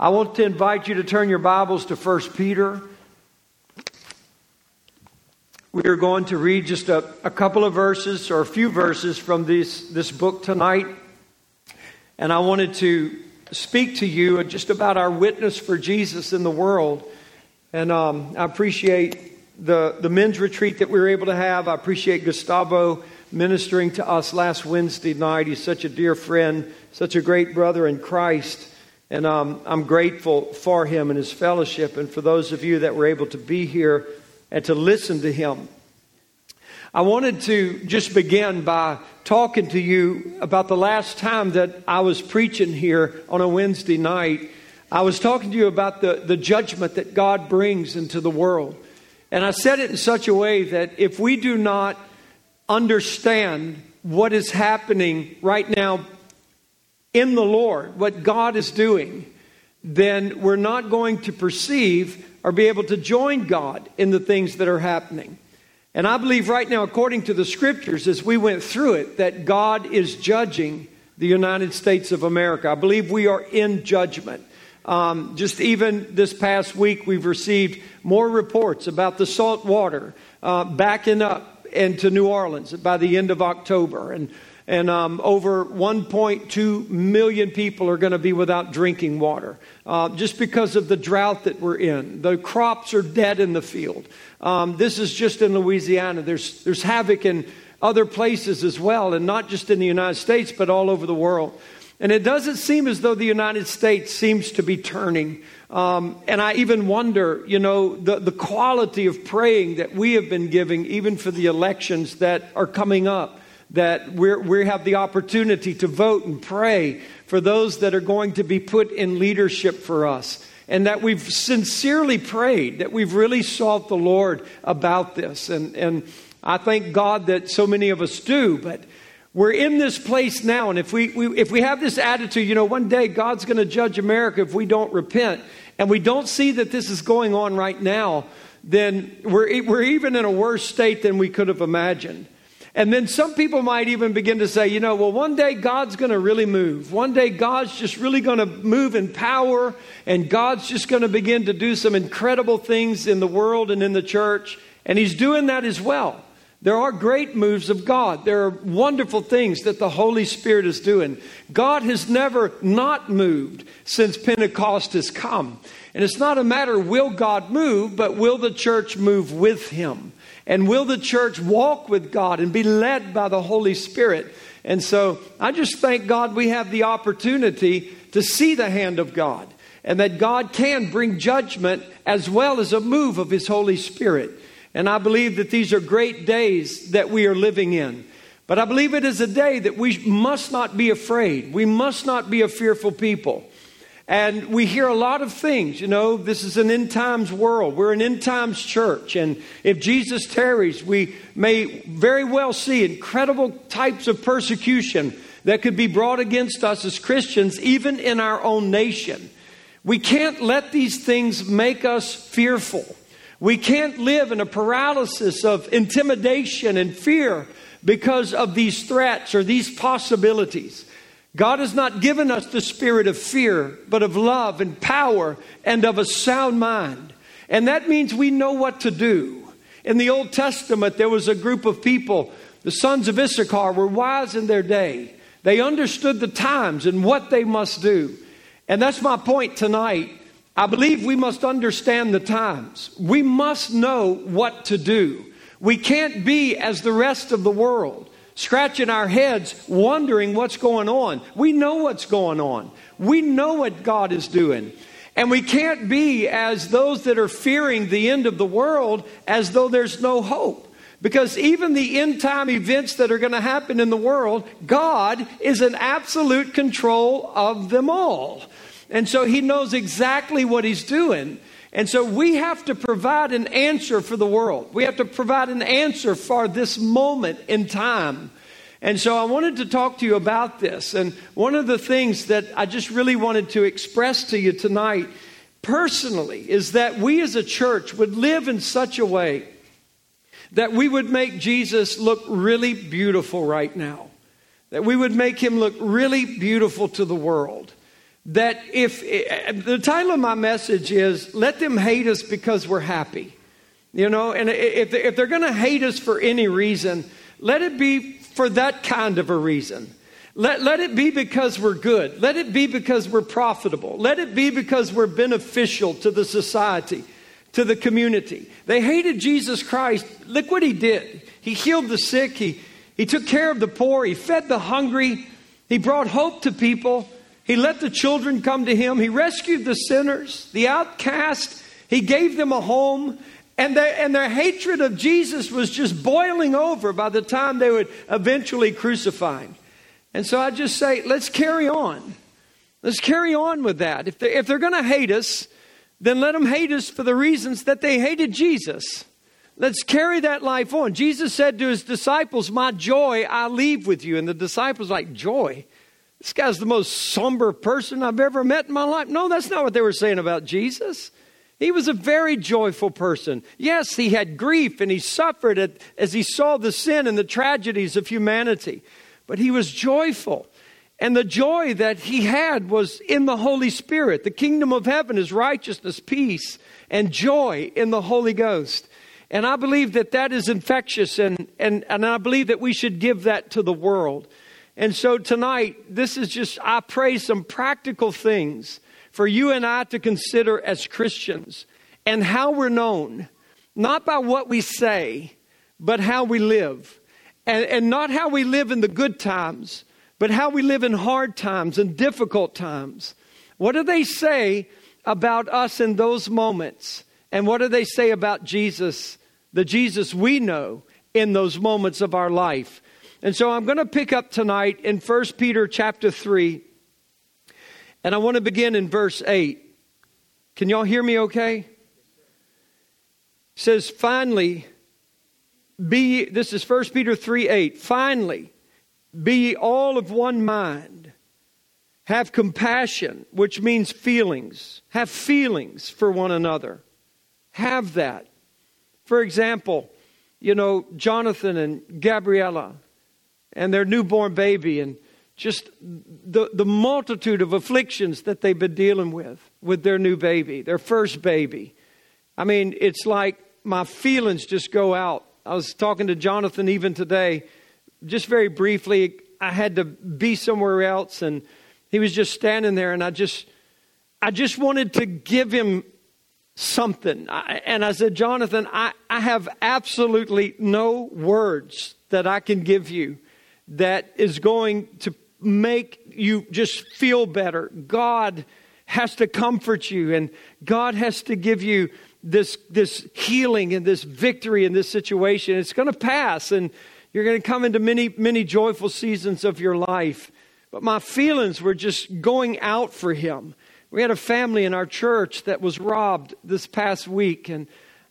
I want to invite you to turn your Bibles to 1 Peter. We are going to read just a, a couple of verses or a few verses from this, this book tonight. And I wanted to speak to you just about our witness for Jesus in the world. And um, I appreciate the, the men's retreat that we were able to have. I appreciate Gustavo ministering to us last Wednesday night. He's such a dear friend, such a great brother in Christ. And um, I'm grateful for him and his fellowship, and for those of you that were able to be here and to listen to him. I wanted to just begin by talking to you about the last time that I was preaching here on a Wednesday night. I was talking to you about the, the judgment that God brings into the world. And I said it in such a way that if we do not understand what is happening right now in the Lord, what God is doing, then we're not going to perceive or be able to join God in the things that are happening. And I believe right now, according to the scriptures, as we went through it, that God is judging the United States of America. I believe we are in judgment. Um, just even this past week, we've received more reports about the salt water uh, backing up into New Orleans by the end of October. And and um, over 1.2 million people are going to be without drinking water uh, just because of the drought that we're in. The crops are dead in the field. Um, this is just in Louisiana. There's, there's havoc in other places as well, and not just in the United States, but all over the world. And it doesn't seem as though the United States seems to be turning. Um, and I even wonder, you know, the, the quality of praying that we have been giving, even for the elections that are coming up that we have the opportunity to vote and pray for those that are going to be put in leadership for us. And that we've sincerely prayed, that we've really sought the Lord about this. And, and I thank God that so many of us do, but we're in this place now. And if we, we if we have this attitude, you know, one day God's going to judge America if we don't repent, and we don't see that this is going on right now, then we're, we're even in a worse state than we could have imagined. And then some people might even begin to say, you know, well, one day God's going to really move. One day God's just really going to move in power, and God's just going to begin to do some incredible things in the world and in the church. And He's doing that as well. There are great moves of God. There are wonderful things that the Holy Spirit is doing. God has never not moved since Pentecost has come. And it's not a matter will God move, but will the church move with Him? And will the church walk with God and be led by the Holy Spirit? And so I just thank God we have the opportunity to see the hand of God and that God can bring judgment as well as a move of His Holy Spirit. And I believe that these are great days that we are living in. But I believe it is a day that we must not be afraid. We must not be a fearful people. And we hear a lot of things. You know, this is an end times world. We're an end times church. And if Jesus tarries, we may very well see incredible types of persecution that could be brought against us as Christians, even in our own nation. We can't let these things make us fearful. We can't live in a paralysis of intimidation and fear because of these threats or these possibilities. God has not given us the spirit of fear, but of love and power and of a sound mind. And that means we know what to do. In the Old Testament, there was a group of people, the sons of Issachar were wise in their day. They understood the times and what they must do. And that's my point tonight. I believe we must understand the times. We must know what to do. We can't be as the rest of the world scratching our heads, wondering what's going on. We know what's going on, we know what God is doing. And we can't be as those that are fearing the end of the world as though there's no hope. Because even the end time events that are going to happen in the world, God is in absolute control of them all. And so He knows exactly what He's doing. And so we have to provide an answer for the world. We have to provide an answer for this moment in time. And so I wanted to talk to you about this. And one of the things that I just really wanted to express to you tonight personally is that we as a church would live in such a way that we would make Jesus look really beautiful right now. That we would make him look really beautiful to the world that if the title of my message is Let Them Hate Us Because We're Happy. You know, and if, if they're going to hate us for any reason, let it be for that kind of a reason. Let, let it be because we're good. Let it be because we're profitable. Let it be because we're beneficial to the society, to the community. They hated Jesus Christ. Look what he did. He healed the sick. He, he took care of the poor. He fed the hungry. He brought hope to people. He let the children come to him. He rescued the sinners, the outcast. He gave them a home. And their, and their hatred of Jesus was just boiling over by the time they would eventually crucify him. And so I just say, let's carry on. Let's carry on with that. If they're, if they're going to hate us, then let them hate us for the reasons that they hated Jesus. Let's carry that life on. Jesus said to his disciples, My joy I leave with you. And the disciples like, Joy? This guy's the most somber person I've ever met in my life. No, that's not what they were saying about Jesus. He was a very joyful person. Yes, he had grief and he suffered it as he saw the sin and the tragedies of humanity, but he was joyful. And the joy that he had was in the Holy Spirit. The kingdom of heaven is righteousness, peace, and joy in the Holy Ghost. And I believe that that is infectious, and, and, and I believe that we should give that to the world. And so tonight, this is just, I pray, some practical things for you and I to consider as Christians and how we're known, not by what we say, but how we live. And, and not how we live in the good times, but how we live in hard times and difficult times. What do they say about us in those moments? And what do they say about Jesus, the Jesus we know in those moments of our life? And so I'm going to pick up tonight in 1 Peter chapter 3. And I want to begin in verse 8. Can y'all hear me okay? It says, finally, be this is 1 Peter 3 8. Finally, be all of one mind. Have compassion, which means feelings. Have feelings for one another. Have that. For example, you know, Jonathan and Gabriella, and their newborn baby and just the, the multitude of afflictions that they've been dealing with with their new baby, their first baby. I mean, it's like my feelings just go out. I was talking to Jonathan even today, just very briefly. I had to be somewhere else, and he was just standing there, and I just, I just wanted to give him something. I, and I said, Jonathan, I, I have absolutely no words that I can give you that is going to make you just feel better. God has to comfort you, and God has to give you this, this healing and this victory in this situation. It's going to pass, and you're going to come into many, many joyful seasons of your life. But my feelings were just going out for him. We had a family in our church that was robbed this past week, and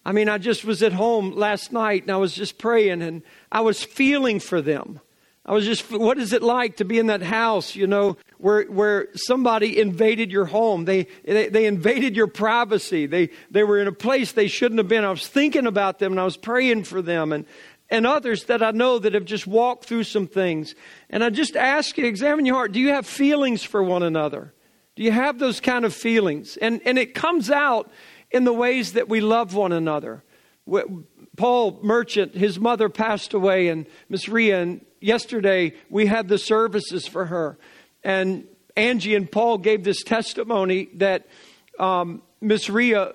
I mean, I just was at home last night and I was just praying and I was feeling for them. I was just, what is it like to be in that house, you know, where, where somebody invaded your home? They, they, they invaded your privacy. They, they were in a place they shouldn't have been. I was thinking about them and I was praying for them and, and others that I know that have just walked through some things. And I just ask you, examine your heart. Do you have feelings for one another? Do you have those kind of feelings? And, and it comes out in the ways that we love one another. Paul Merchant, his mother passed away, and Miss Ria, and yesterday we had the services for her. And Angie and Paul gave this testimony that um, Miss Ria,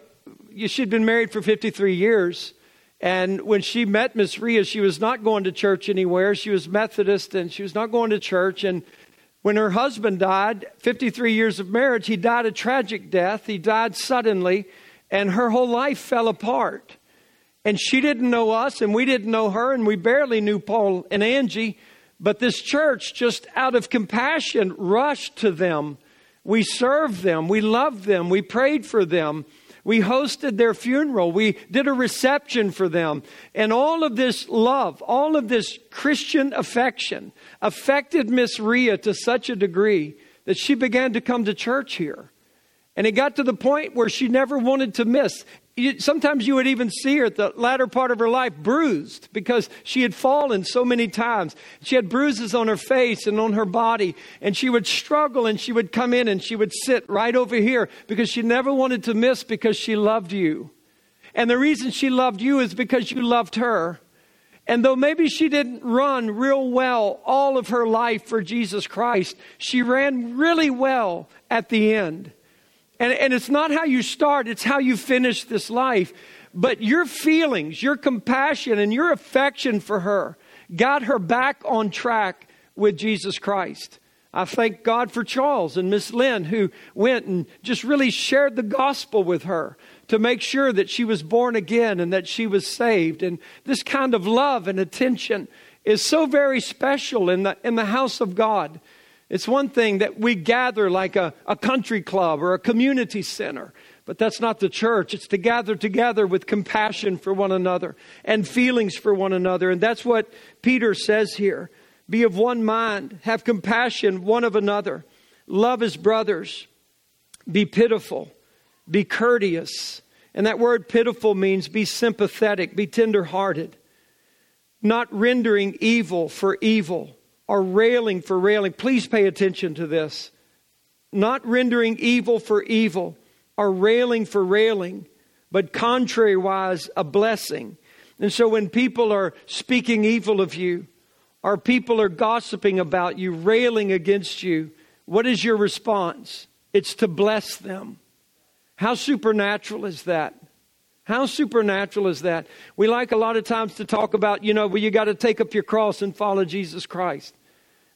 she'd been married for 53 years. And when she met Miss Ria, she was not going to church anywhere. She was Methodist and she was not going to church. And when her husband died, 53 years of marriage, he died a tragic death. He died suddenly, and her whole life fell apart. And she didn't know us, and we didn't know her, and we barely knew Paul and Angie. But this church, just out of compassion, rushed to them. We served them, we loved them, we prayed for them. We hosted their funeral. We did a reception for them. And all of this love, all of this Christian affection affected Miss Ria to such a degree that she began to come to church here. And it got to the point where she never wanted to miss. Sometimes you would even see her at the latter part of her life bruised because she had fallen so many times. She had bruises on her face and on her body, and she would struggle and she would come in and she would sit right over here because she never wanted to miss because she loved you. And the reason she loved you is because you loved her. And though maybe she didn't run real well all of her life for Jesus Christ, she ran really well at the end. And, and it's not how you start, it's how you finish this life. But your feelings, your compassion, and your affection for her got her back on track with Jesus Christ. I thank God for Charles and Miss Lynn who went and just really shared the gospel with her to make sure that she was born again and that she was saved. And this kind of love and attention is so very special in the, in the house of God. It's one thing that we gather like a, a country club or a community center, but that's not the church. It's to gather together with compassion for one another and feelings for one another. And that's what Peter says here be of one mind, have compassion one of another, love as brothers, be pitiful, be courteous. And that word pitiful means be sympathetic, be tenderhearted, not rendering evil for evil are railing for railing. Please pay attention to this. Not rendering evil for evil, are railing for railing, but contrariwise, a blessing. And so when people are speaking evil of you, or people are gossiping about you, railing against you, what is your response? It's to bless them. How supernatural is that? How supernatural is that? We like a lot of times to talk about, you know, well, you got to take up your cross and follow Jesus Christ.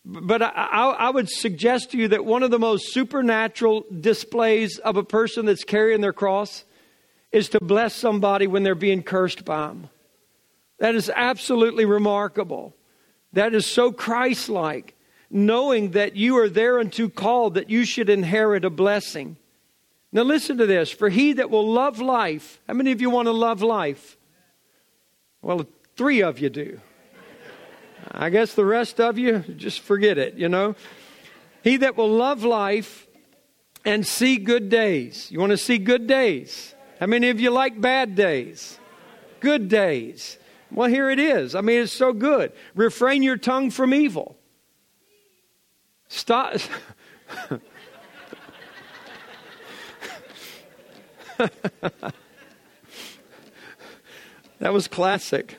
But I, I, I, would suggest to you that one of the most supernatural displays of a person that's carrying their cross is to bless somebody when they're being cursed by them. That is absolutely remarkable. That is so Christ like, knowing that you are thereunto called that you should inherit a blessing. Now, listen to this. For he that will love life, how many of you want to love life? Well, three of you do. I guess the rest of you, just forget it, you know. He that will love life and see good days. You want to see good days? How many of you like bad days? Good days. Well, here it is. I mean, it's so good. Refrain your tongue from evil. Stop. that was classic.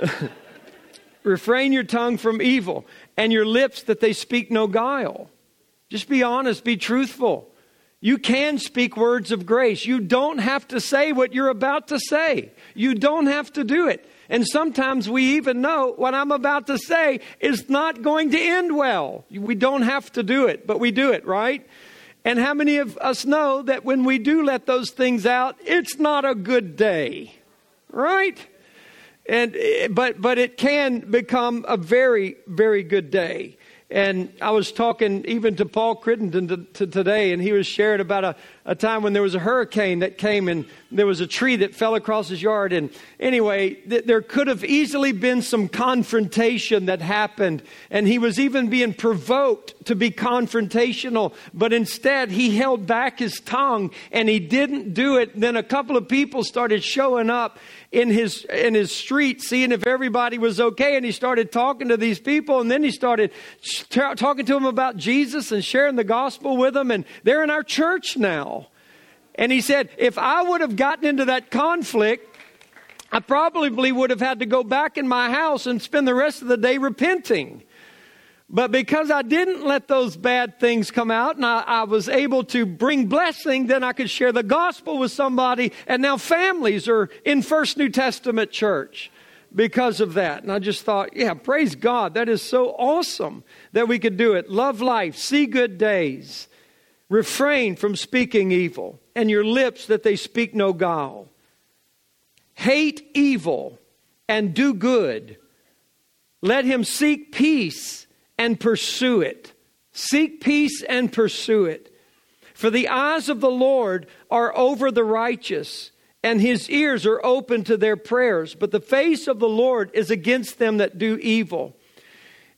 Refrain your tongue from evil and your lips that they speak no guile. Just be honest, be truthful. You can speak words of grace. You don't have to say what you're about to say. You don't have to do it. And sometimes we even know what I'm about to say is not going to end well. We don't have to do it, but we do it, right? And how many of us know that when we do let those things out, it's not a good day, right? And, eh, but, but it can become a very, very good day. And I was talking even to Paul Crittenden to, to today, and he was sharing about a, a time when there was a hurricane that came and there was a tree that fell across his yard. And anyway, th- there could have easily been some confrontation that happened. And he was even being provoked to be confrontational, but instead he held back his tongue and he didn't do it. Then a couple of people started showing up in his in his street seeing if everybody was okay and he started talking to these people and then he started talking to them about Jesus and sharing the gospel with them and they're in our church now and he said, if I would have gotten into that conflict, I probably would have had to go back in my house and spend the rest of the day repenting. But because I didn't let those bad things come out and I, I, was able to bring blessing, then I could share the gospel with somebody. And now families are in First New Testament church because of that. And I just thought, yeah, praise God. That is so awesome that we could do it. Love life, see good days, refrain from speaking evil and your lips that they speak no guile. Hate evil and do good. Let him seek peace and pursue it. Seek peace and pursue it. For the eyes of the Lord are over the righteous, and his ears are open to their prayers. But the face of the Lord is against them that do evil.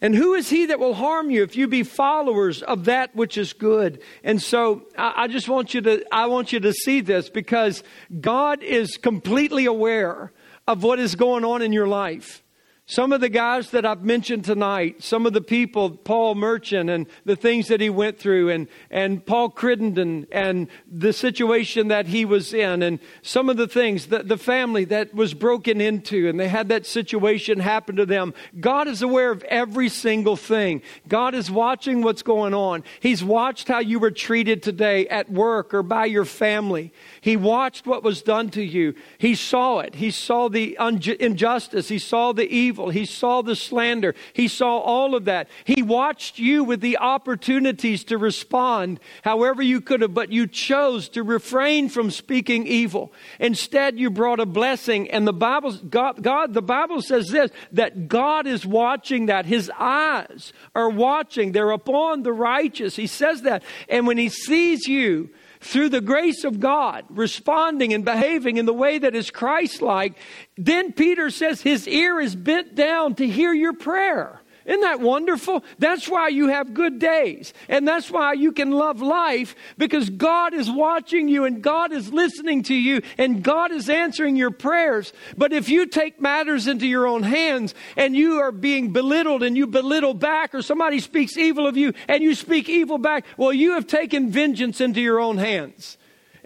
And who is he that will harm you if you be followers of that which is good? And so I, I, just want you to, I want you to see this because God is completely aware of what is going on in your life. Some of the guys that I've mentioned tonight, some of the people, Paul Merchant and the things that he went through, and, and Paul Crittenden and the situation that he was in, and some of the things, the, the family that was broken into, and they had that situation happen to them. God is aware of every single thing. God is watching what's going on. He's watched how you were treated today at work or by your family. He watched what was done to you. He saw it. He saw the injustice. He saw the evil. He saw the slander. He saw all of that. He watched you with the opportunities to respond however you could have, but you chose to refrain from speaking evil. Instead, you brought a blessing. And the Bible, God, God the Bible says this, that God is watching that. His eyes are watching. They're upon the righteous. He says that. And when he sees you, through the grace of God, responding and behaving in the way that is Christ like, then Peter says his ear is bent down to hear your prayer. Isn't that wonderful? That's why you have good days. And that's why you can love life because God is watching you and God is listening to you and God is answering your prayers. But if you take matters into your own hands and you are being belittled and you belittle back or somebody speaks evil of you and you speak evil back, well, you have taken vengeance into your own hands.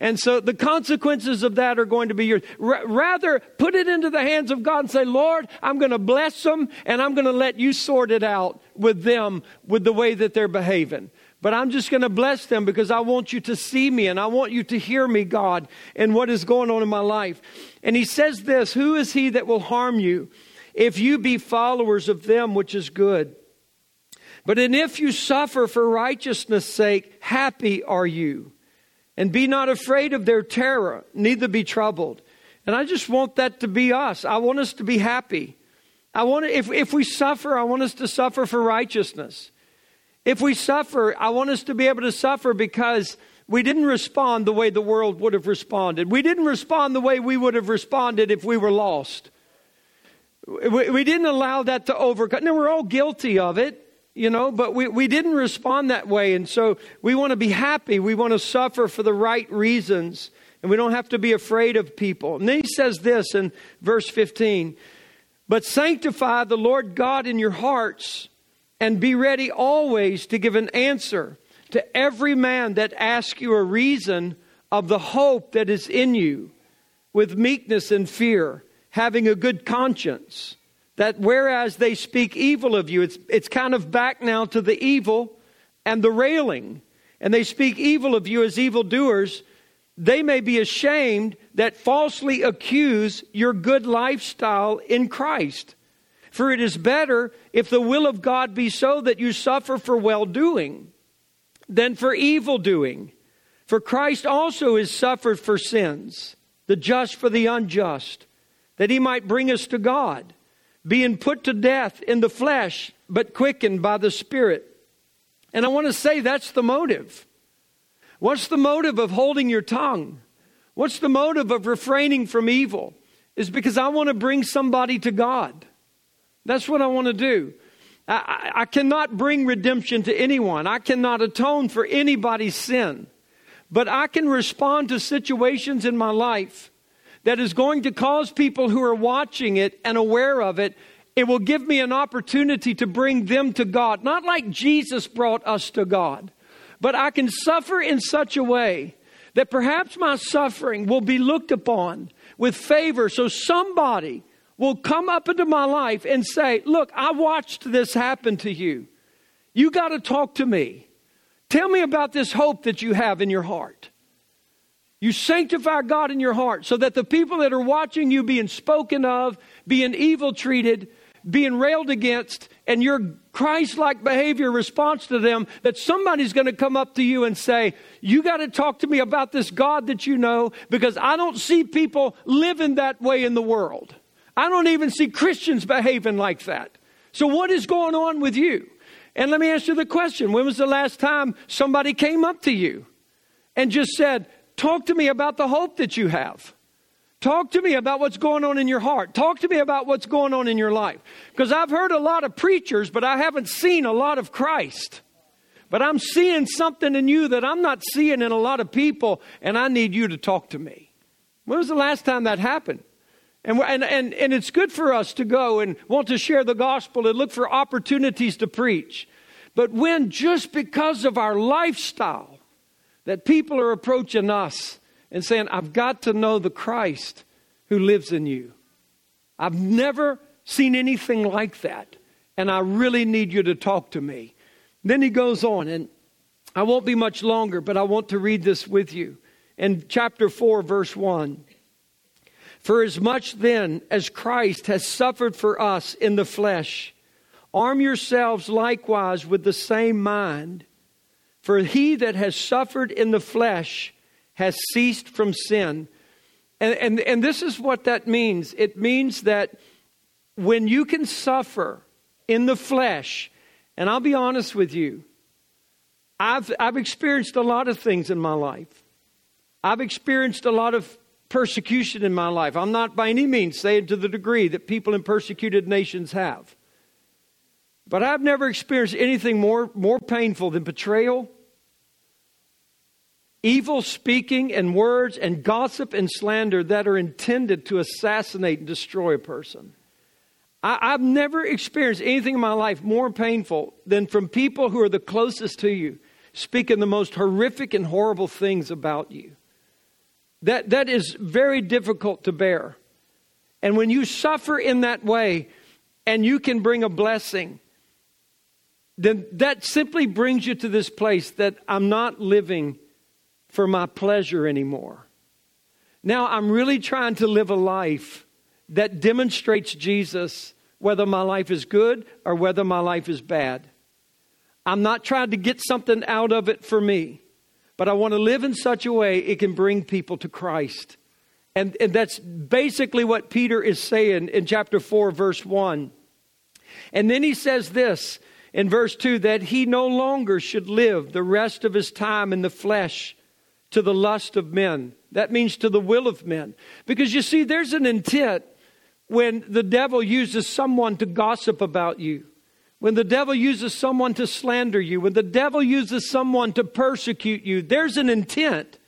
And so the consequences of that are going to be yours. R- rather, put it into the hands of God and say, Lord, I'm going to bless them and I'm going to let you sort it out with them with the way that they're behaving. But I'm just going to bless them because I want you to see me and I want you to hear me, God, and what is going on in my life. And he says this Who is he that will harm you if you be followers of them, which is good? But and if you suffer for righteousness' sake, happy are you. And be not afraid of their terror, neither be troubled. And I just want that to be us. I want us to be happy. I want if, if we suffer, I want us to suffer for righteousness. If we suffer, I want us to be able to suffer because we didn't respond the way the world would have responded. We didn't respond the way we would have responded if we were lost. We, we didn't allow that to overcome. Now, we're all guilty of it you know, but we, we didn't respond that way. And so we want to be happy. We want to suffer for the right reasons. And we don't have to be afraid of people. And then he says this in verse 15 But sanctify the Lord God in your hearts, and be ready always to give an answer to every man that asks you a reason of the hope that is in you, with meekness and fear, having a good conscience that whereas they speak evil of you, it's, it's kind of back now to the evil and the railing, and they speak evil of you as evildoers, they may be ashamed that falsely accuse your good lifestyle in Christ. For it is better if the will of God be so that you suffer for well doing than for evil doing. For Christ also has suffered for sins, the just for the unjust, that he might bring us to God being put to death in the flesh, but quickened by the Spirit. And I want to say that's the motive. What's the motive of holding your tongue? What's the motive of refraining from evil? Is because I want to bring somebody to God. That's what I want to do. I, I, I cannot bring redemption to anyone, I cannot atone for anybody's sin. But I can respond to situations in my life that is going to cause people who are watching it and aware of it, it will give me an opportunity to bring them to God. Not like Jesus brought us to God, but I can suffer in such a way that perhaps my suffering will be looked upon with favor. So somebody will come up into my life and say, Look, I watched this happen to you. You got to talk to me. Tell me about this hope that you have in your heart. You sanctify God in your heart so that the people that are watching you being spoken of, being evil treated, being railed against, and your Christ like behavior response to them, that somebody's going to come up to you and say, You got to talk to me about this God that you know, because I don't see people living that way in the world. I don't even see Christians behaving like that. So, what is going on with you? And let me you the question when was the last time somebody came up to you and just said, Talk to me about the hope that you have. Talk to me about what's going on in your heart. Talk to me about what's going on in your life. Because I've heard a lot of preachers, but I haven't seen a lot of Christ. But I'm seeing something in you that I'm not seeing in a lot of people, and I need you to talk to me. When was the last time that happened? And, and, and, and it's good for us to go and want to share the gospel and look for opportunities to preach. But when just because of our lifestyle that people are approaching us and saying, I've got to know the Christ who lives in you. I've never seen anything like that, and I really need you to talk to me. Then he goes on, and I won't be much longer, but I want to read this with you. In chapter 4, verse 1. For as much then as Christ has suffered for us in the flesh, arm yourselves likewise with the same mind. For he that has suffered in the flesh has ceased from sin. And, and, and this is what that means it means that when you can suffer in the flesh, and I'll be honest with you, I've, I've experienced a lot of things in my life. I've experienced a lot of persecution in my life. I'm not by any means saying to the degree that people in persecuted nations have. But I've never experienced anything more, more painful than betrayal, evil speaking and words, and gossip and slander that are intended to assassinate and destroy a person. I, have never experienced anything in my life more painful than from people who are the closest to you speaking the most horrific and horrible things about you. That, that is very difficult to bear. And when you suffer in that way and you can bring a blessing, then that simply brings you to this place that I'm not living for my pleasure anymore. Now I'm really trying to live a life that demonstrates Jesus, whether my life is good or whether my life is bad. I'm not trying to get something out of it for me but I want to live in such a way it can bring people to Christ. And, and that's basically what Peter is saying in chapter 4, verse 1. And then he says this in verse 2 that he no longer should live the rest of his time in the flesh to the lust of men. That means to the will of men. Because you see, there's an intent when the devil uses someone to gossip about you when the devil uses someone to slander you, when the devil uses someone to persecute you, there's an intent.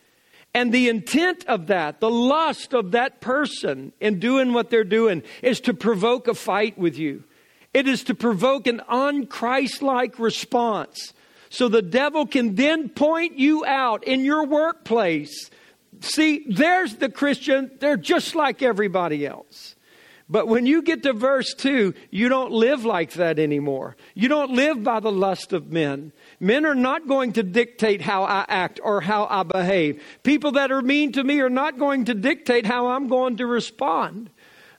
And the intent of that, the lust of that person in doing what they're doing, is to provoke a fight with you. It is to provoke an unchristlike response. So the devil can then point you out in your workplace. See, there's the Christian, they're just like everybody else. But when you get to verse 2, you don't live like that anymore. You don't live by the lust of men. Men are not going to dictate how I act or how I behave. People that are mean to me are not going to dictate how I'm going to respond.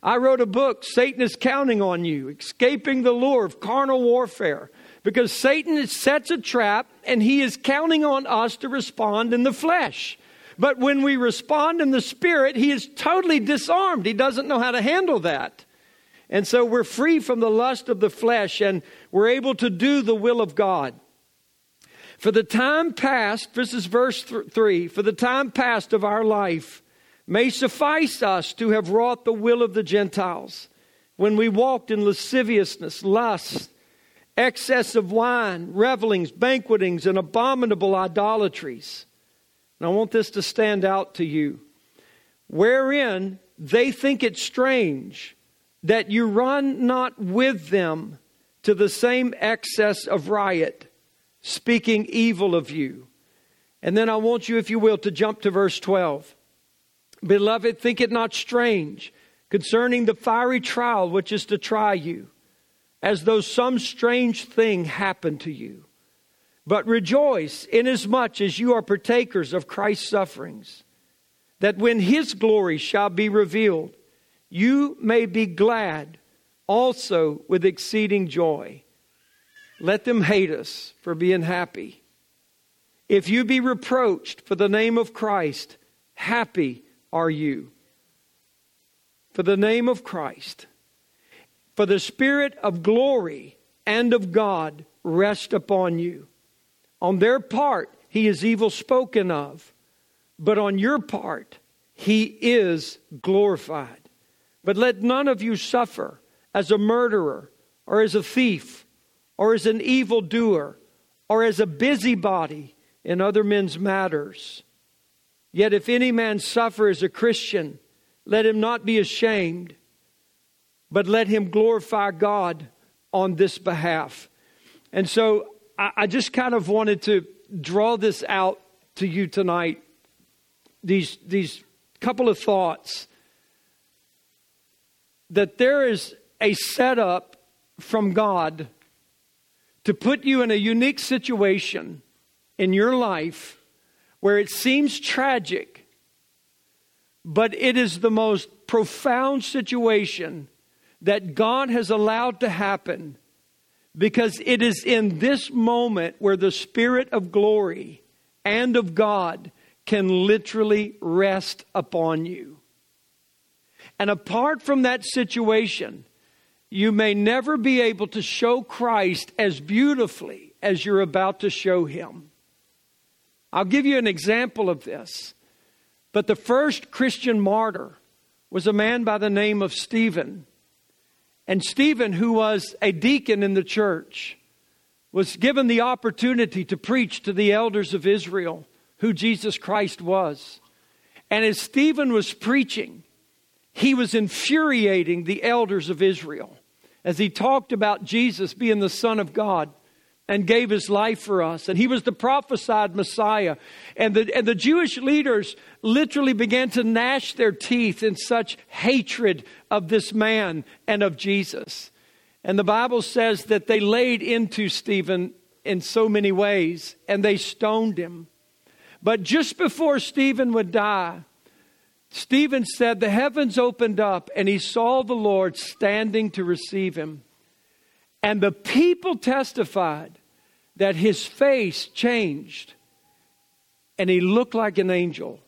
I wrote a book, Satan is Counting on You, Escaping the Lure of Carnal Warfare. Because Satan sets a trap and he is counting on us to respond in the flesh. But when we respond in the Spirit, he is totally disarmed. He doesn't know how to handle that. And so we're free from the lust of the flesh and we're able to do the will of God. For the time past, this is verse th- 3 for the time past of our life may suffice us to have wrought the will of the Gentiles when we walked in lasciviousness, lust, excess of wine, revelings, banquetings, and abominable idolatries and I want this to stand out to you. Wherein they think it strange that you run not with them to the same excess of riot, speaking evil of you. And then I want you, if you will, to jump to verse 12. Beloved, think it not strange concerning the fiery trial which is to try you, as though some strange thing happened to you. But rejoice inasmuch as you are partakers of Christ's sufferings, that when his glory shall be revealed, you may be glad also with exceeding joy. Let them hate us for being happy. If you be reproached for the name of Christ, happy are you. For the name of Christ. For the Spirit of glory and of God rest upon you. On their part, he is evil spoken of, but on your part, he is glorified. But let none of you suffer as a murderer, or as a thief, or as an evildoer, or as a busybody in other men's matters. Yet if any man suffer as a Christian, let him not be ashamed, but let him glorify God on this behalf. And so I, I just kind of wanted to draw this out to you tonight. These, these couple of thoughts that there is a setup from God to put you in a unique situation in your life where it seems tragic, but it is the most profound situation that God has allowed to happen because it is in this moment where the Spirit of glory and of God can literally rest upon you. And apart from that situation, you may never be able to show Christ as beautifully as you're about to show him. I'll give you an example of this. But the first Christian martyr was a man by the name of Stephen. And Stephen, who was a deacon in the church, was given the opportunity to preach to the elders of Israel who Jesus Christ was. And as Stephen was preaching, he was infuriating the elders of Israel as he talked about Jesus being the Son of God and gave his life for us. And he was the prophesied Messiah. And the, and the Jewish leaders literally began to gnash their teeth in such hatred of this man and of Jesus. And the Bible says that they laid into Stephen in so many ways and they stoned him. But just before Stephen would die, Stephen said, The heavens opened up, and he saw the Lord standing to receive him. And the people testified that his face changed, and he looked like an angel.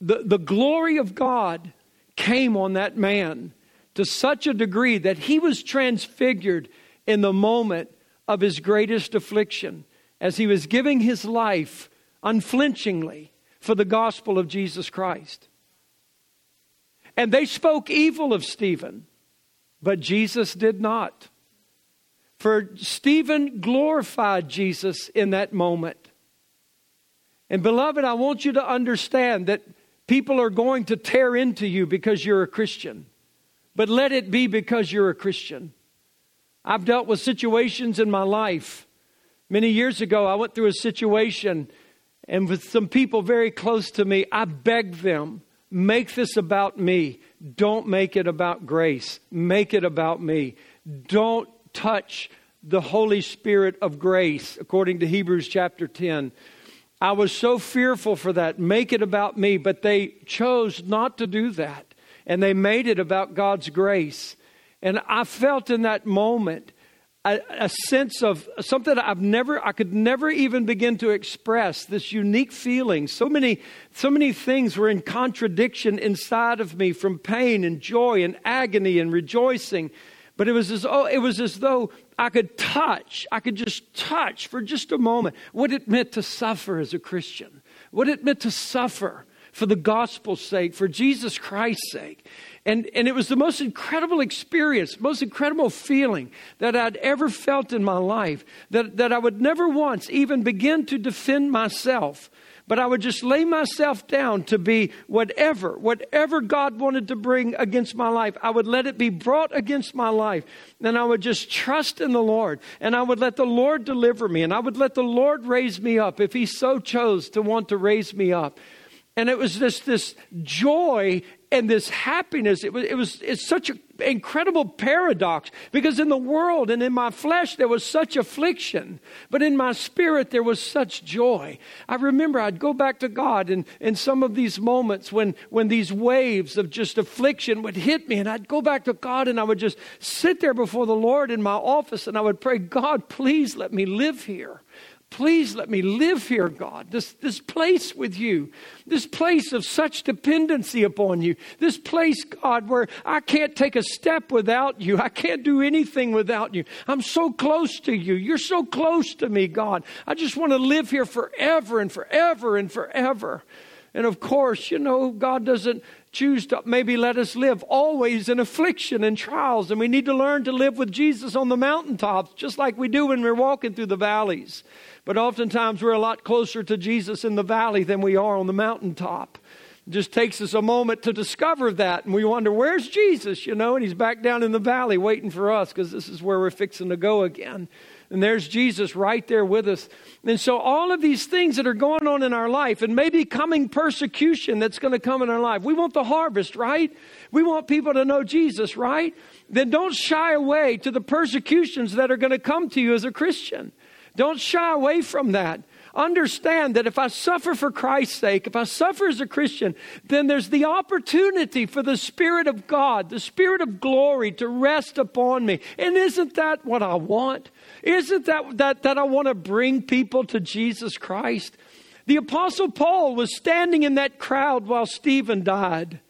The, the glory of God came on that man to such a degree that he was transfigured in the moment of his greatest affliction as he was giving his life unflinchingly for the gospel of Jesus Christ. And they spoke evil of Stephen, but Jesus did not. For Stephen glorified Jesus in that moment. And beloved, I want you to understand that people are going to tear into you because you're a Christian, but let it be because you're a Christian. I've dealt with situations in my life. Many years ago, I went through a situation, and with some people very close to me, I begged them Make this about me. Don't make it about grace. Make it about me. Don't touch the Holy Spirit of grace, according to Hebrews chapter 10. I was so fearful for that. Make it about me. But they chose not to do that. And they made it about God's grace. And I felt in that moment a, a, sense of something I've never, I could never even begin to express. This unique feeling. So many, so many things were in contradiction inside of me, from pain and joy and agony and rejoicing. But it was as oh, it was as though I could touch. I could just touch for just a moment what it meant to suffer as a Christian. What it meant to suffer for the gospel's sake, for Jesus Christ's sake. And, and it was the most incredible experience, most incredible feeling that I'd ever felt in my life, that, that I would never once even begin to defend myself. But I would just lay myself down to be whatever, whatever God wanted to bring against my life, I would let it be brought against my life. And I would just trust in the Lord. And I would let the Lord deliver me. And I would let the Lord raise me up if He so chose to want to raise me up. And it was just this joy and this happiness. It was, it was it's such an incredible paradox because in the world and in my flesh there was such affliction, but in my spirit there was such joy. I remember I'd go back to God and in some of these moments when, when these waves of just affliction would hit me, and I'd go back to God and I would just sit there before the Lord in my office and I would pray, God, please let me live here. Please let me live here, God. This, this place with you, this place of such dependency upon you, this place, God, where I can't take a step without you. I can't do anything without you. I'm so close to you. You're so close to me, God. I just want to live here forever and forever and forever. And of course, you know, God doesn't choose to maybe let us live always in affliction and trials. And we need to learn to live with Jesus on the mountaintops, just like we do when we're walking through the valleys. But oftentimes we're a lot closer to Jesus in the valley than we are on the mountaintop. It just takes us a moment to discover that. And we wonder, where's Jesus? You know, and he's back down in the valley waiting for us because this is where we're fixing to go again. And there's Jesus right there with us. And so, all of these things that are going on in our life, and maybe coming persecution that's going to come in our life, we want the harvest, right? We want people to know Jesus, right? Then don't shy away to the persecutions that are going to come to you as a Christian. Don't shy away from that understand that if I suffer for Christ's sake, if I suffer as a Christian, then there's the opportunity for the Spirit of God, the Spirit of glory to rest upon me. And isn't that what I want? Isn't that, that, that I want to bring people to Jesus Christ? The Apostle Paul was standing in that crowd while Stephen died.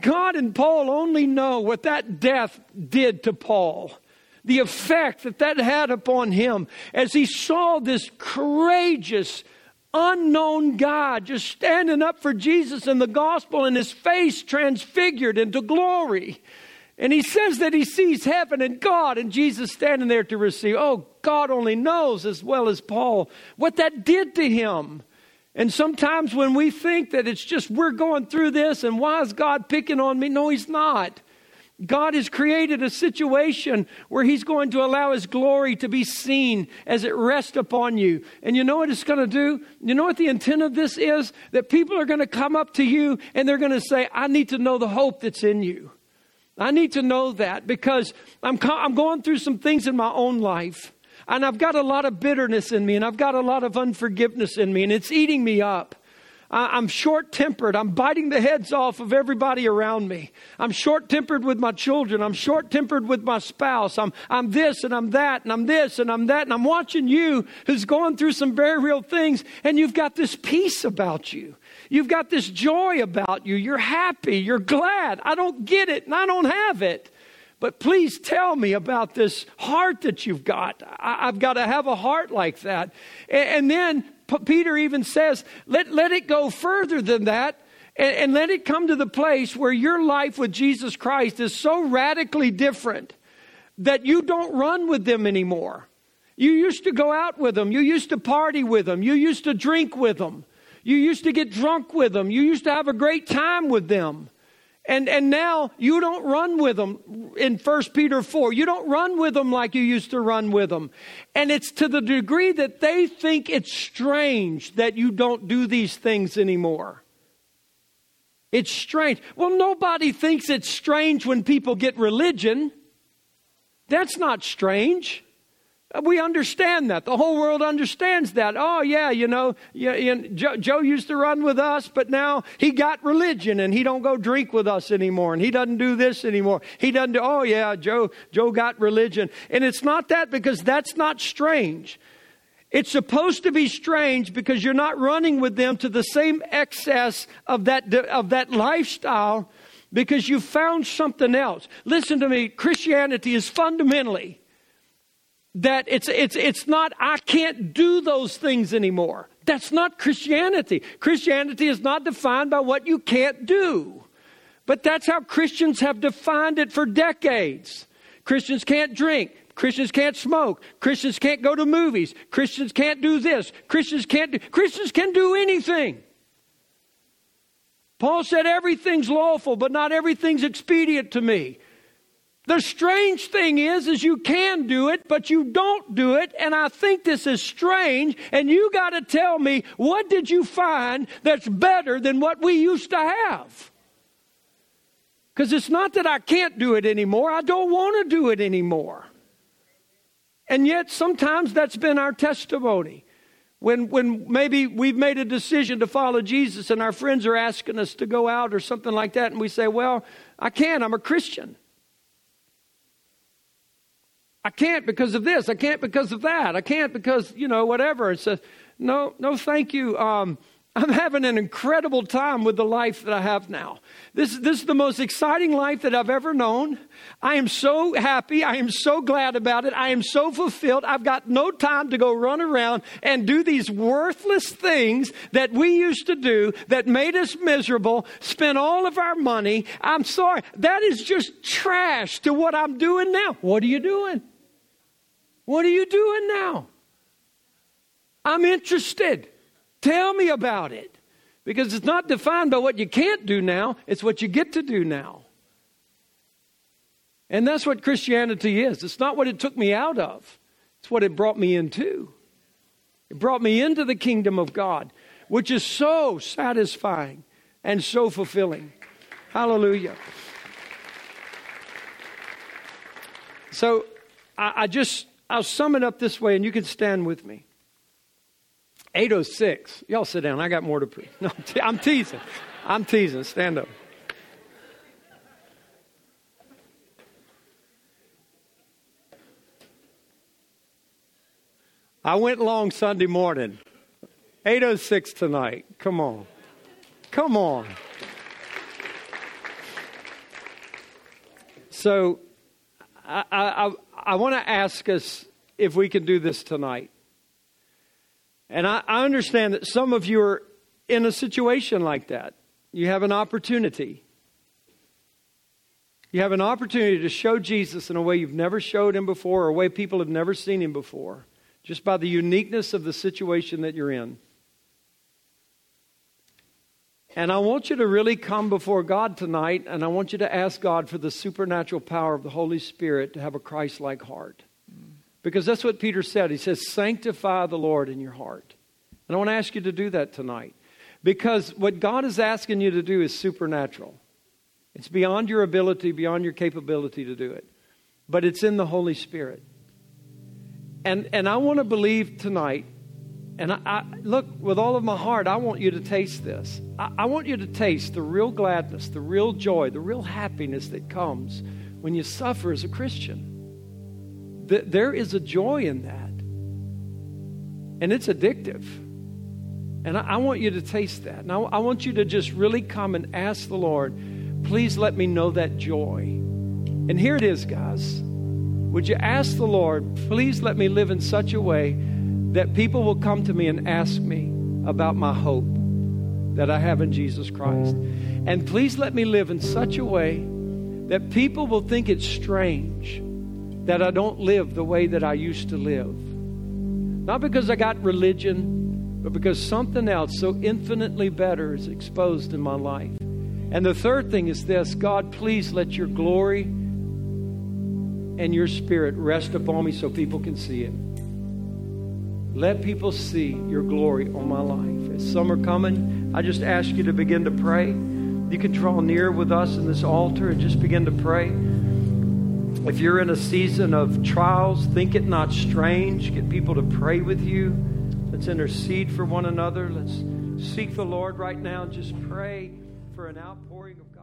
God and Paul only know what that death did to Paul, the effect that that had upon him as he saw this courageous, unknown God just standing up for Jesus and the gospel and his face transfigured into glory. And he says that he sees heaven and God and Jesus standing there to receive. Oh, God only knows as well as Paul what that did to him. And sometimes when we think that it's just we're going through this and why is God picking on me? No, he's not. God has created a situation where He's going to allow His glory to be seen as it rests upon you. And you know what it's going to do? You know what the intent of this is? That people are going to come up to you and they're going to say, I need to know the hope that's in you. I need to know that because I'm, I'm going through some things in my own life. And I've got a lot of bitterness in me, and I've got a lot of unforgiveness in me, and it's eating me up. I'm short tempered. I'm biting the heads off of everybody around me. I'm short tempered with my children. I'm short tempered with my spouse. I'm, I'm this and I'm that and I'm this and I'm that. And I'm watching you who's going through some very real things and you've got this peace about you. You've got this joy about you. You're happy. You're glad. I don't get it and I don't have it. But please tell me about this heart that you've got. I, have got to have a heart like that. And, and then P- Peter even says, let, let it go further than that. And, and let it come to the place where your life with Jesus Christ is so radically different that you don't run with them anymore. You used to go out with them. You used to party with them. You used to drink with them. You used to get drunk with them. You used to have a great time with them. And, and now you don't run with them in 1 Peter 4. You don't run with them like you used to run with them. And it's to the degree that they think it's strange that you don't do these things anymore. It's strange. Well, nobody thinks it's strange when people get religion. That's not strange. We understand that. The whole world understands that. Oh, yeah, you know, Joe, Joe, used to run with us, but now he got religion and he don't go drink with us anymore and he doesn't do this anymore. He doesn't do, oh, yeah, Joe, Joe got religion. And it's not that because that's not strange. It's supposed to be strange because you're not running with them to the same excess of that, of that lifestyle because you found something else. Listen to me. Christianity is fundamentally that it's, it's, it's not, I can't do those things anymore. That's not Christianity. Christianity is not defined by what you can't do. But that's how Christians have defined it for decades. Christians can't drink. Christians can't smoke. Christians can't go to movies. Christians can't do this. Christians can't do, Christians can do anything. Paul said everything's lawful, but not everything's expedient to me. The strange thing is, is you can do it, but you don't do it. And I think this is strange. And you got to tell me, what did you find that's better than what we used to have? Because it's not that I can't do it anymore. I don't want to do it anymore. And yet, sometimes that's been our testimony. When, when maybe we've made a decision to follow Jesus and our friends are asking us to go out or something like that, and we say, Well, I can't, I'm a Christian. I can't because of this. I can't because of that. I can't because, you know, whatever. It says, no, no, thank you. Um, I'm having an incredible time with the life that I have now. This, this is the most exciting life that I've ever known. I am so happy. I am so glad about it. I am so fulfilled. I've got no time to go run around and do these worthless things that we used to do that made us miserable, spend all of our money. I'm sorry. That is just trash to what I'm doing now. What are you doing? What are you doing now? I'm interested. Tell me about it. Because it's not defined by what you can't do now, it's what you get to do now. And that's what Christianity is. It's not what it took me out of, it's what it brought me into. It brought me into the kingdom of God, which is so satisfying and so fulfilling. Hallelujah. So I, I just, I'll sum it up this way, and you can stand with me. 806. Y'all sit down. I got more to preach. No, I'm teasing. I'm teasing. Stand up. I went long Sunday morning. 806 tonight. Come on. Come on. So I, I, I want to ask us if we can do this tonight. And I, I understand that some of you are in a situation like that. You have an opportunity. You have an opportunity to show Jesus in a way you've never showed him before or a way people have never seen him before, just by the uniqueness of the situation that you're in. And I want you to really come before God tonight, and I want you to ask God for the supernatural power of the Holy Spirit to have a Christ like heart. Because that's what Peter said. He says, Sanctify the Lord in your heart. And I want to ask you to do that tonight. Because what God is asking you to do is supernatural. It's beyond your ability, beyond your capability to do it. But it's in the Holy Spirit. And, and I want to believe tonight, and I, I, look, with all of my heart, I want you to taste this. I, I want you to taste the real gladness, the real joy, the real happiness that comes when you suffer as a Christian there is a joy in that. And it's addictive. And I, I want you to taste that. Now, I want you to just really come and ask the Lord, please let me know that joy. And here it is, guys. Would you ask the Lord, please let me live in such a way that people will come to me and ask me about my hope that I have in Jesus Christ? And please let me live in such a way that people will think it's strange that I don't live the way that I used to live. Not because I got religion, but because something else so infinitely better is exposed in my life. And the third thing is this God, please let your glory and your spirit rest upon me so people can see it. Let people see your glory on my life. As some are coming, I just ask you to begin to pray. You can draw near with us in this altar and just begin to pray. If you're in a season of trials, think it not strange. Get people to pray with you. Let's intercede for one another. Let's seek the Lord right now. Just pray for an outpouring of